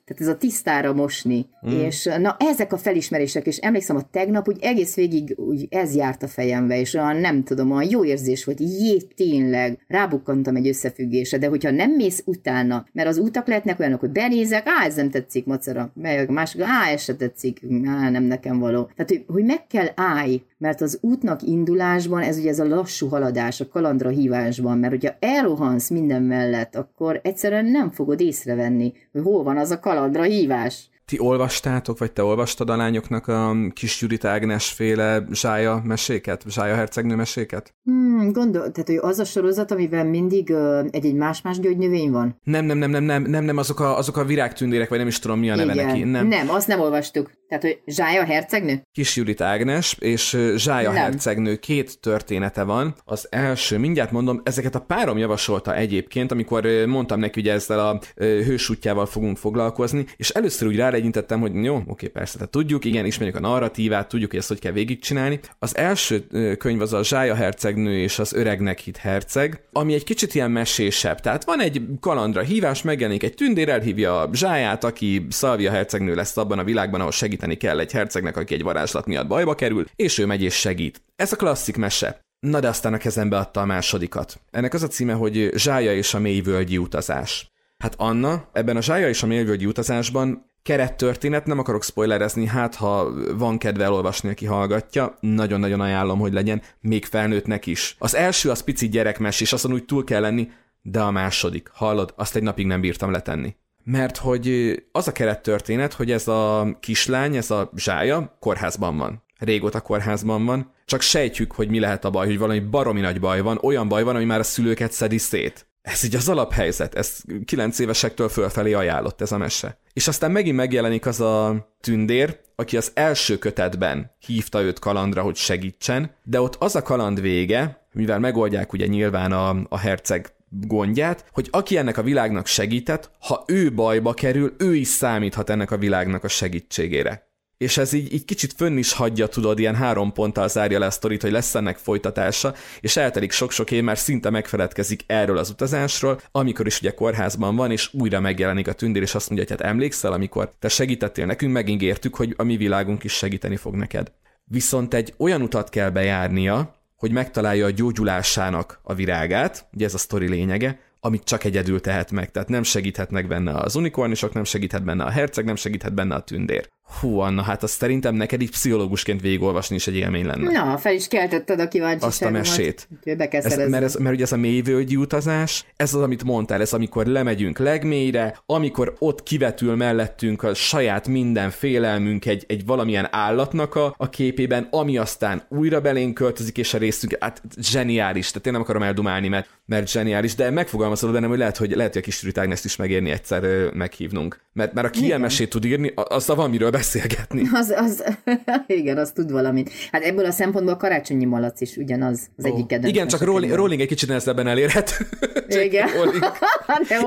Tehát ez a tisztára mosni. Mm. És na ezek a felismerések, és emlékszem, a tegnap úgy egész végig úgy ez járt a fejembe, és olyan nem tudom, olyan jó érzés volt, jé, tényleg, rábukkantam egy összefüggésre, de hogyha nem mész utána, mert az utak lehetnek olyanok, hogy benézek, á, ez nem tetszik, macera, melyek másik, á, ez tetszik, á, nem nekem való. Tehát, hogy, hogy meg kell állj, mert az útnak indulásban ez ugye ez a lassú haladás, a kalandra hívásban, mert hogyha elrohansz minden mellett, akkor egyszerűen nem fogod észrevenni, hogy hol van az a kalandra hívás. Ti olvastátok, vagy te olvastad a lányoknak a kis Judit Ágnes féle zsája meséket, zsája hercegnő meséket? Hmm, gondol, tehát hogy az a sorozat, amiben mindig egy-egy más-más gyógynövény van? Nem, nem, nem, nem, nem, nem, nem, azok a, azok a virágtündérek, vagy nem is tudom mi a neve Igen. neki. Nem. nem, azt nem olvastuk. Tehát, hogy Zsája hercegnő? Kis Judit Ágnes és Zsája Nem. hercegnő két története van. Az első, mindjárt mondom, ezeket a párom javasolta egyébként, amikor mondtam neki, hogy ezzel a hősútjával fogunk foglalkozni, és először úgy rálegyintettem, hogy jó, oké, persze, tehát tudjuk, igen, ismerjük a narratívát, tudjuk, hogy ezt hogy kell végigcsinálni. Az első könyv az a Zsája hercegnő és az öregnek hit herceg, ami egy kicsit ilyen mesésebb. Tehát van egy kalandra hívás, megjelenik egy tündér, elhívja a Zsáját, aki Szalvia hercegnő lesz abban a világban, ahol segít segíteni kell egy hercegnek, aki egy varázslat miatt bajba kerül, és ő megy és segít. Ez a klasszik mese. Na de aztán a kezembe adta a másodikat. Ennek az a címe, hogy Zsája és a mélyvölgyi utazás. Hát Anna, ebben a Zsája és a mélyvölgyi utazásban kerettörténet, nem akarok spoilerezni, hát ha van kedve elolvasni, aki hallgatja, nagyon-nagyon ajánlom, hogy legyen, még felnőttnek is. Az első az pici gyerekmes, és azon úgy túl kell lenni, de a második, hallod, azt egy napig nem bírtam letenni mert hogy az a kerettörténet, hogy ez a kislány, ez a zsája kórházban van. Régóta kórházban van, csak sejtjük, hogy mi lehet a baj, hogy valami baromi nagy baj van, olyan baj van, ami már a szülőket szedi szét. Ez így az alaphelyzet, ez kilenc évesektől fölfelé ajánlott ez a mese. És aztán megint megjelenik az a tündér, aki az első kötetben hívta őt kalandra, hogy segítsen, de ott az a kaland vége, mivel megoldják ugye nyilván a, a herceg gondját, hogy aki ennek a világnak segített, ha ő bajba kerül, ő is számíthat ennek a világnak a segítségére. És ez így, így kicsit fönn is hagyja, tudod, ilyen három ponttal zárja le a sztorit, hogy lesz ennek folytatása, és eltelik sok-sok év, már szinte megfeledkezik erről az utazásról, amikor is ugye kórházban van, és újra megjelenik a tündér, és azt mondja, hogy hát emlékszel, amikor te segítettél nekünk, megígértük, hogy a mi világunk is segíteni fog neked. Viszont egy olyan utat kell bejárnia, hogy megtalálja a gyógyulásának a virágát, ugye ez a sztori lényege, amit csak egyedül tehet meg, tehát nem segíthetnek benne az unikornisok, nem segíthet benne a herceg, nem segíthet benne a tündér. Hú, Anna, hát azt szerintem neked így pszichológusként végigolvasni is egy élmény lenne. Na, fel is keltetted a kíváncsiságomat. Azt a mesét. Ez, mert, ez, mert ugye ez a mélyvölgyi utazás, ez az, amit mondtál, ez amikor lemegyünk legmélyre, amikor ott kivetül mellettünk a saját minden félelmünk egy, egy valamilyen állatnak a, a képében, ami aztán újra belénk költözik, és a részünk, hát zseniális, tehát én nem akarom eldumálni, mert, mert zseniális, de megfogalmazod bennem, hogy lehet, hogy lehet, hogy a kis Ágneszt is megérni egyszer meghívnunk. Mert, mert aki ilyen mesét tud írni, az valamiről beszélgetni. Az, az, igen, az tud valamit. Hát ebből a szempontból a karácsonyi malac is ugyanaz az oh. egyik kedvenc. Igen, csak Rowling, Rowling egy kicsit nehezebben elérhet. igen.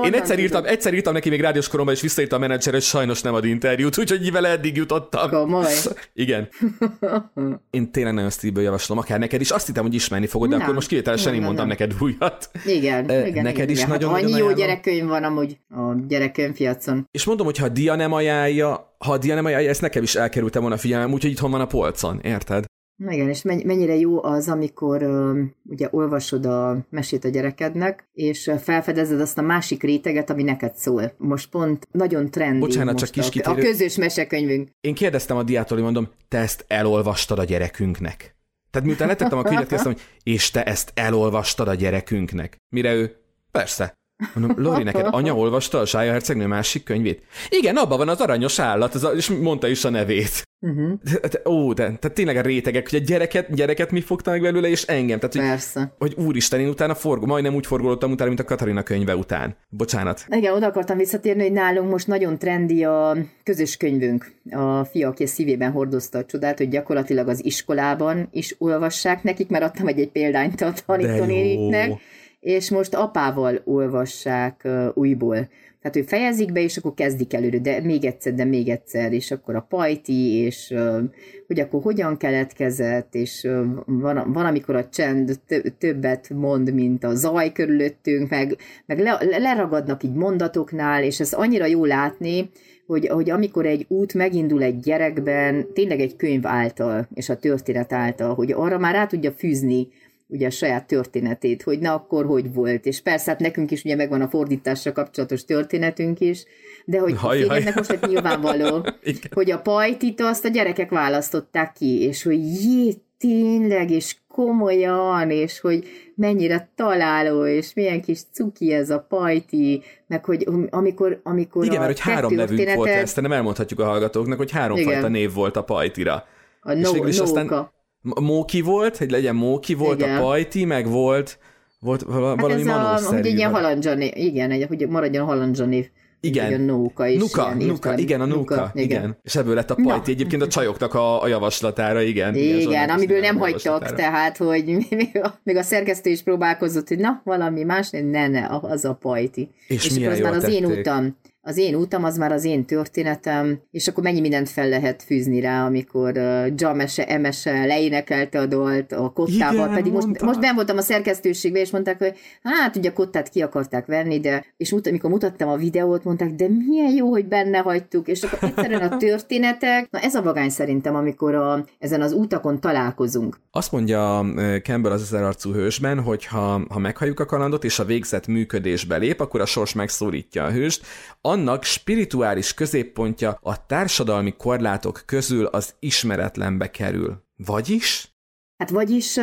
Én egyszer írtam, egyszer írtam neki még rádiós koromban, és visszaírta a menedzser, hogy sajnos nem ad interjút, úgyhogy vele eddig jutottam. Komoly. Igen. Én tényleg nagyon szívből javaslom, akár neked is. Azt hittem, hogy ismerni fogod, de na, akkor most kivételesen én mondtam neked újat. Igen, igen. Neked igen, is igen. nagyon, hát Annyi jó gyerekkönyv van amúgy a gyerekkönyvpiacon. És mondom, hogy ha dia nem ajánlja, ha a dia nem ajánlja, ezt nekem is elkerültem volna a figyelmem, úgyhogy itthon van a polcon, érted? Na igen, és mennyire jó az, amikor ugye olvasod a mesét a gyerekednek, és felfedezed azt a másik réteget, ami neked szól. Most pont nagyon trendi Bocsánat, most csak kis a, kitérő. a közös mesekönyvünk. Én kérdeztem a diától, hogy mondom, te ezt elolvastad a gyerekünknek? Tehát miután letettem a könyvet, kérdeztem, hogy és te ezt elolvastad a gyerekünknek? Mire ő, persze. Mondom, Lori, neked anya olvasta a Sája Hercegnő másik könyvét? Igen, abban van az aranyos állat, az és mondta is a nevét. Uh-huh. De, ó, de, tehát tényleg a rétegek, hogy a gyereket, gyereket mi fogta meg belőle, és engem. Tehát, hogy, Persze. Hogy úristen, én utána forgó, majdnem úgy forgolottam utána, mint a Katarina könyve után. Bocsánat. Igen, oda akartam visszatérni, hogy nálunk most nagyon trendi a közös könyvünk. A fia, aki a szívében hordozta a csodát, hogy gyakorlatilag az iskolában is olvassák nekik, mert adtam egy, egy példányt a tanítónéniknek és most apával olvassák újból. Tehát, hogy fejezik be, és akkor kezdik előre, de még egyszer, de még egyszer, és akkor a pajti, és hogy akkor hogyan keletkezett, és van, van, amikor a csend többet mond, mint a zaj körülöttünk, meg, meg le, leragadnak így mondatoknál, és ez annyira jó látni, hogy, hogy amikor egy út megindul egy gyerekben, tényleg egy könyv által, és a történet által, hogy arra már rá tudja fűzni ugye a saját történetét, hogy na akkor hogy volt, és persze hát nekünk is ugye megvan a fordításra kapcsolatos történetünk is, de hogy haj, a férjemnek most egy nyilvánvaló, hogy a pajtit azt a gyerekek választották ki, és hogy jé, tényleg, és komolyan, és hogy mennyire találó, és milyen kis cuki ez a pajti, meg hogy amikor, amikor Igen, mert hogy három nevünk volt, ezt nem elmondhatjuk a hallgatóknak, hogy háromfajta név volt a pajtira. A no, és aztán Móki volt, hogy legyen Móki, volt igen. a Pajti, meg volt, volt valami hát ez. A, hogy egy ilyen igen, egy, hogy maradjon halandzsani igen. A Nóka is. Nuka, Nuka, igen, a Nuka, Nuka igen. igen. És ebből lett a pajti na. egyébként a csajoknak a, a javaslatára, igen. Igen, igen amiből nem hagytak, tehát, hogy még a, még a szerkesztő is próbálkozott, hogy na, valami más, ne, ne, az a pajti. És, és milyen az már az én utam az én utam, az már az én történetem, és akkor mennyi mindent fel lehet fűzni rá, amikor uh, Jamese, Emese leénekelte a dolt a kottával, Igen, pedig most, most ben voltam a szerkesztőségbe, és mondták, hogy hát ugye a kottát ki akarták venni, de és mut, amikor mutattam a videót, mondták, de milyen jó, hogy benne hagytuk, és akkor egyszerűen a történetek, na ez a vagány szerintem, amikor a, ezen az útakon találkozunk. Azt mondja Campbell az ezerarcú hősben, hogy ha, ha meghalljuk a kalandot, és a végzet működésbe lép, akkor a sors megszólítja a hőst, annak spirituális középpontja a társadalmi korlátok közül az ismeretlenbe kerül. Vagyis? Hát vagyis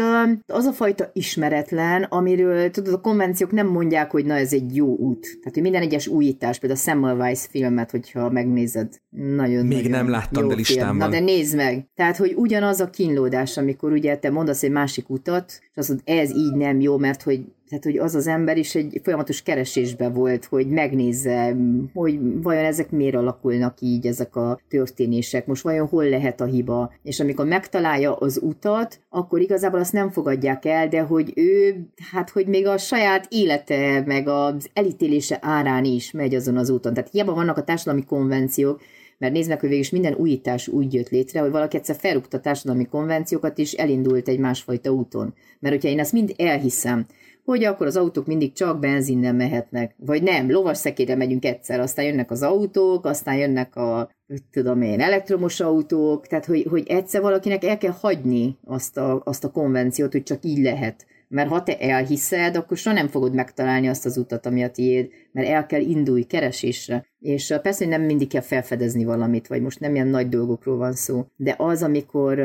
az a fajta ismeretlen, amiről tudod, a konvenciók nem mondják, hogy na ez egy jó út. Tehát, hogy minden egyes újítás, például a Semmelweis filmet, hogyha megnézed, nagyon Még nagyon nem láttam, de listán van. Na de nézd meg. Tehát, hogy ugyanaz a kínlódás, amikor ugye te mondasz egy másik utat, és azt mondod, ez így nem jó, mert hogy tehát, hogy az az ember is egy folyamatos keresésbe volt, hogy megnézze, hogy vajon ezek miért alakulnak így, ezek a történések, most vajon hol lehet a hiba. És amikor megtalálja az utat, akkor igazából azt nem fogadják el, de hogy ő, hát hogy még a saját élete, meg az elítélése árán is megy azon az úton. Tehát hiába vannak a társadalmi konvenciók, mert nézd meg, hogy végül minden újítás úgy jött létre, hogy valaki egyszer felrúgta társadalmi konvenciókat, és elindult egy másfajta úton. Mert hogyha én ezt mind elhiszem, hogy akkor az autók mindig csak benzinnel mehetnek. Vagy nem, lovas szekére megyünk egyszer, aztán jönnek az autók, aztán jönnek a tudom én, elektromos autók, tehát hogy, hogy egyszer valakinek el kell hagyni azt a, azt a konvenciót, hogy csak így lehet mert ha te elhiszed, akkor soha nem fogod megtalálni azt az utat, ami a tiéd, mert el kell indulj keresésre. És persze, hogy nem mindig kell felfedezni valamit, vagy most nem ilyen nagy dolgokról van szó, de az, amikor,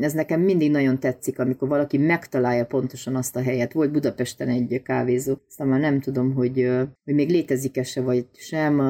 ez nekem mindig nagyon tetszik, amikor valaki megtalálja pontosan azt a helyet. Volt Budapesten egy kávézó, aztán már nem tudom, hogy, hogy még létezik-e se, vagy sem.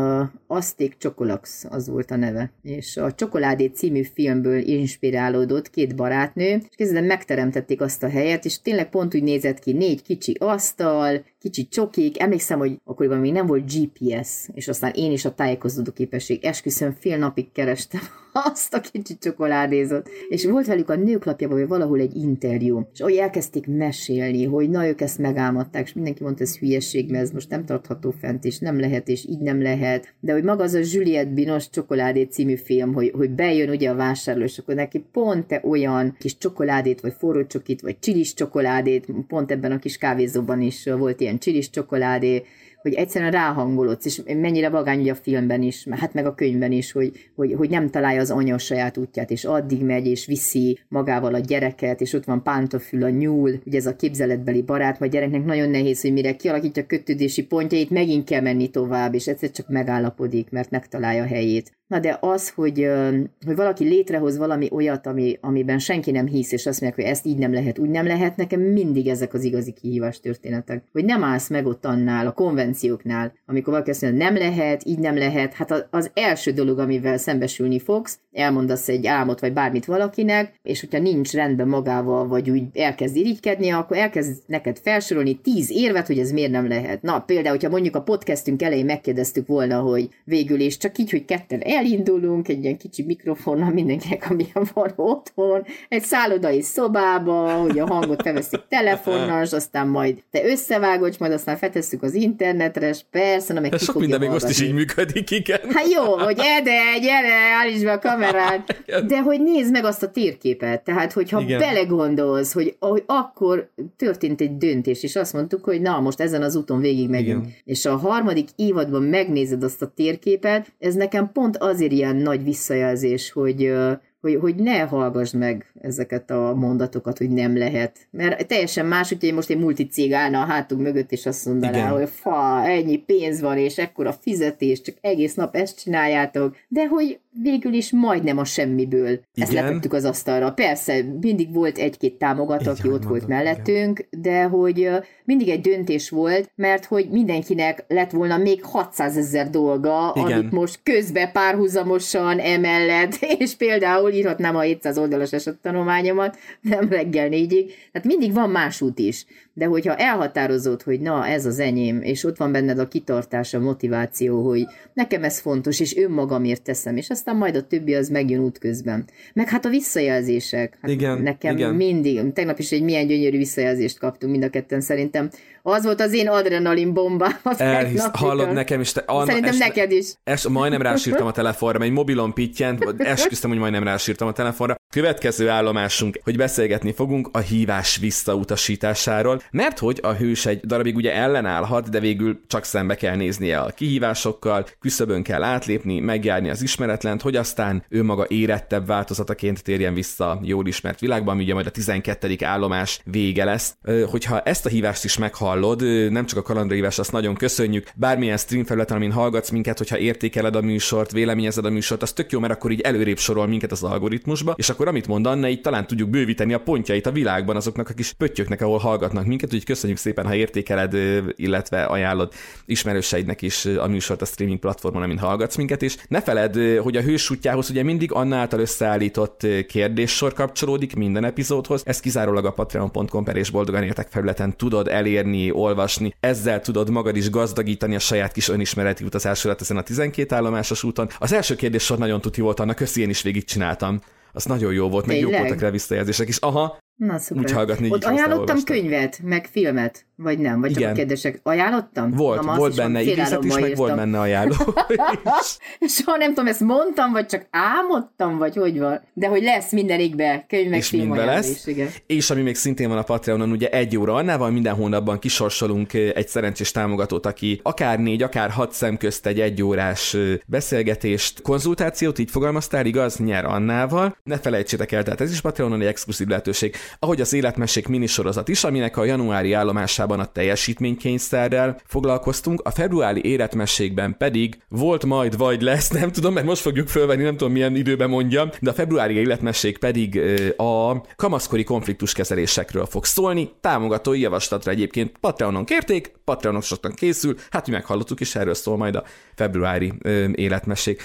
Azték Csokolax az volt a neve. És a Csokoládé című filmből inspirálódott két barátnő, és kezdetben megteremtették azt a helyet, és tényleg pont úgy nézett ki, négy kicsi asztal, kicsit csokik, emlékszem, hogy akkoriban még nem volt GPS, és aztán én is a tájékozódó képesség, esküszöm, fél napig kerestem azt a kicsit csokoládézot. És volt velük a nőklapjában, vagy valahol egy interjú, és ahogy elkezdték mesélni, hogy na, ők ezt megálmodták, és mindenki mondta, ez hülyeség, mert ez most nem tartható fent, és nem lehet, és így nem lehet. De hogy maga az a Juliette Binos csokoládé című film, hogy, hogy bejön ugye a vásárló, és akkor neki pont te olyan kis csokoládét, vagy forró csokit, vagy csilis csokoládét, pont ebben a kis kávézóban is volt ilyen csilis csokoládé, hogy egyszerűen ráhangolódsz, és mennyire vagány ugye a filmben is, hát meg a könyvben is, hogy, hogy, hogy nem találja az anya saját útját, és addig megy, és viszi magával a gyereket, és ott van pántafül a nyúl, ugye ez a képzeletbeli barát, vagy gyereknek nagyon nehéz, hogy mire kialakítja a kötődési pontjait, megint kell menni tovább, és egyszer csak megállapodik, mert megtalálja a helyét. Na de az, hogy, hogy valaki létrehoz valami olyat, ami, amiben senki nem hisz, és azt mondják, hogy ezt így nem lehet, úgy nem lehet, nekem mindig ezek az igazi kihívás történetek. Hogy nem állsz meg ott annál, a konvencióknál, amikor valaki azt mondja, nem lehet, így nem lehet, hát az első dolog, amivel szembesülni fogsz, elmondasz egy álmot, vagy bármit valakinek, és hogyha nincs rendben magával, vagy úgy elkezd irigykedni, akkor elkezd neked felsorolni tíz érvet, hogy ez miért nem lehet. Na, például, hogyha mondjuk a podcastünk elején megkérdeztük volna, hogy végül is csak így, hogy ketten elindulunk egy ilyen kicsi mikrofonnal mindenkinek, amilyen van otthon, egy szállodai szobába, hogy a hangot felveszik telefonnal, és aztán majd te összevágod, majd aztán fetesszük az internetre, és persze, na meg Ez sok minden még most is így működik, igen. Hát jó, hogy ede, gyere, állítsd be a kamerát, de hogy nézd meg azt a térképet, tehát hogyha igen. belegondolsz, hogy, hogy akkor történt egy döntés, és azt mondtuk, hogy na, most ezen az úton végig megyünk. Igen. És a harmadik évadban megnézed azt a térképet, ez nekem pont azért ilyen nagy visszajelzés, hogy, hogy, hogy ne hallgass meg ezeket a mondatokat, hogy nem lehet. Mert teljesen más, hogy most egy multicég állna a hátunk mögött, és azt mondaná, Igen. hogy fa, ennyi pénz van, és ekkora fizetés, csak egész nap ezt csináljátok. De hogy végül is majdnem a semmiből Igen. ezt letettük az asztalra. Persze, mindig volt egy-két támogató, aki ott volt mellettünk, igen. de hogy mindig egy döntés volt, mert hogy mindenkinek lett volna még 600 ezer dolga, Igen. amit most közbe párhuzamosan emellett, és például írhatnám a 700 oldalas esettanulmányomat, nem reggel négyig, tehát mindig van más út is. De hogyha elhatározod, hogy na, ez az enyém, és ott van benned a kitartás, a motiváció, hogy nekem ez fontos, és önmagamért teszem, és aztán majd a többi az megjön útközben. Meg hát a visszajelzések. Hát igen, nekem igen. mindig, tegnap is egy milyen gyönyörű visszajelzést kaptunk mind a ketten szerintem. Az volt az én adrenalin bombám Elhisz, hallod nekem is. Te, Anna, Szerintem es, neked is. Es, majdnem rásírtam a telefonra, egy mobilon pittyent, esküsztem, hogy majdnem rásírtam a telefonra. Következő állomásunk, hogy beszélgetni fogunk a hívás visszautasításáról, mert hogy a hős egy darabig ugye ellenállhat, de végül csak szembe kell néznie a kihívásokkal, küszöbön kell átlépni, megjárni az ismeretlent, hogy aztán ő maga érettebb változataként térjen vissza a jól ismert világban, ami ugye majd a 12. állomás vége lesz. Hogyha ezt a hívást is meghallod, nem csak a kalandrihívás, azt nagyon köszönjük. Bármilyen stream felületen, amin hallgatsz minket, hogyha értékeled a műsort, véleményezed a műsort, az tök jó, mert akkor így előrébb sorol minket az algoritmusba, és akkor amit mond Anna, így talán tudjuk bővíteni a pontjait a világban azoknak a kis pöttyöknek, ahol hallgatnak minket, úgyhogy köszönjük szépen, ha értékeled, illetve ajánlod ismerőseidnek is a műsort a streaming platformon, amin hallgatsz minket, és ne feled, hogy a hős útjához ugye mindig Anna által összeállított kérdéssor kapcsolódik minden epizódhoz, ezt kizárólag a patreon.com per és boldogan értek felületen tudod elérni, olvasni, ezzel tudod magad is gazdagítani a saját kis önismereti utazásodat ezen a 12 állomásos úton. Az első kérdés sor nagyon tuti volt, annak köszi, én is végigcsináltam. Az nagyon jó volt, meg jók voltak rá visszajelzések is. Aha, Na, szuper. Úgy hallgatni, Ott ajánlottam könyvet, meg filmet, vagy nem? Vagy csak Igen. a kérdések. Ajánlottam? Volt, Na, volt benne idézet is, meg írtam. volt benne ajánló Soha nem tudom, ezt mondtam, vagy csak álmodtam, vagy hogy van. De hogy lesz mindenikbe könyv, meg és film lesz. Igen. És ami még szintén van a Patreonon, ugye egy óra annával minden hónapban kisorsolunk egy szerencsés támogatót, aki akár négy, akár hat szem közt egy egyórás beszélgetést, konzultációt, így fogalmaztál, igaz, nyer Annával. Ne felejtsétek el, tehát ez is Patreonon egy exkluzív lehetőség ahogy az életmesék minisorozat is, aminek a januári állomásában a teljesítménykényszerrel foglalkoztunk, a februári életmesékben pedig volt majd vagy lesz, nem tudom, mert most fogjuk fölvenni, nem tudom milyen időben mondjam, de a februári életmesék pedig a kamaszkori konfliktuskezelésekről fog szólni, támogatói javaslatra egyébként Patreonon kérték, Patreonon készül, hát mi meghallottuk, és erről szól majd a februári életmesék.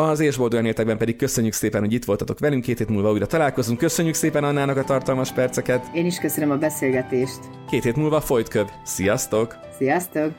Az Ésbold olyan pedig köszönjük szépen, hogy itt voltatok velünk, két hét múlva újra találkozunk. Köszönjük szépen Annának a tartalmas perceket. Én is köszönöm a beszélgetést. Két hét múlva folyt köv. Sziasztok! Sziasztok!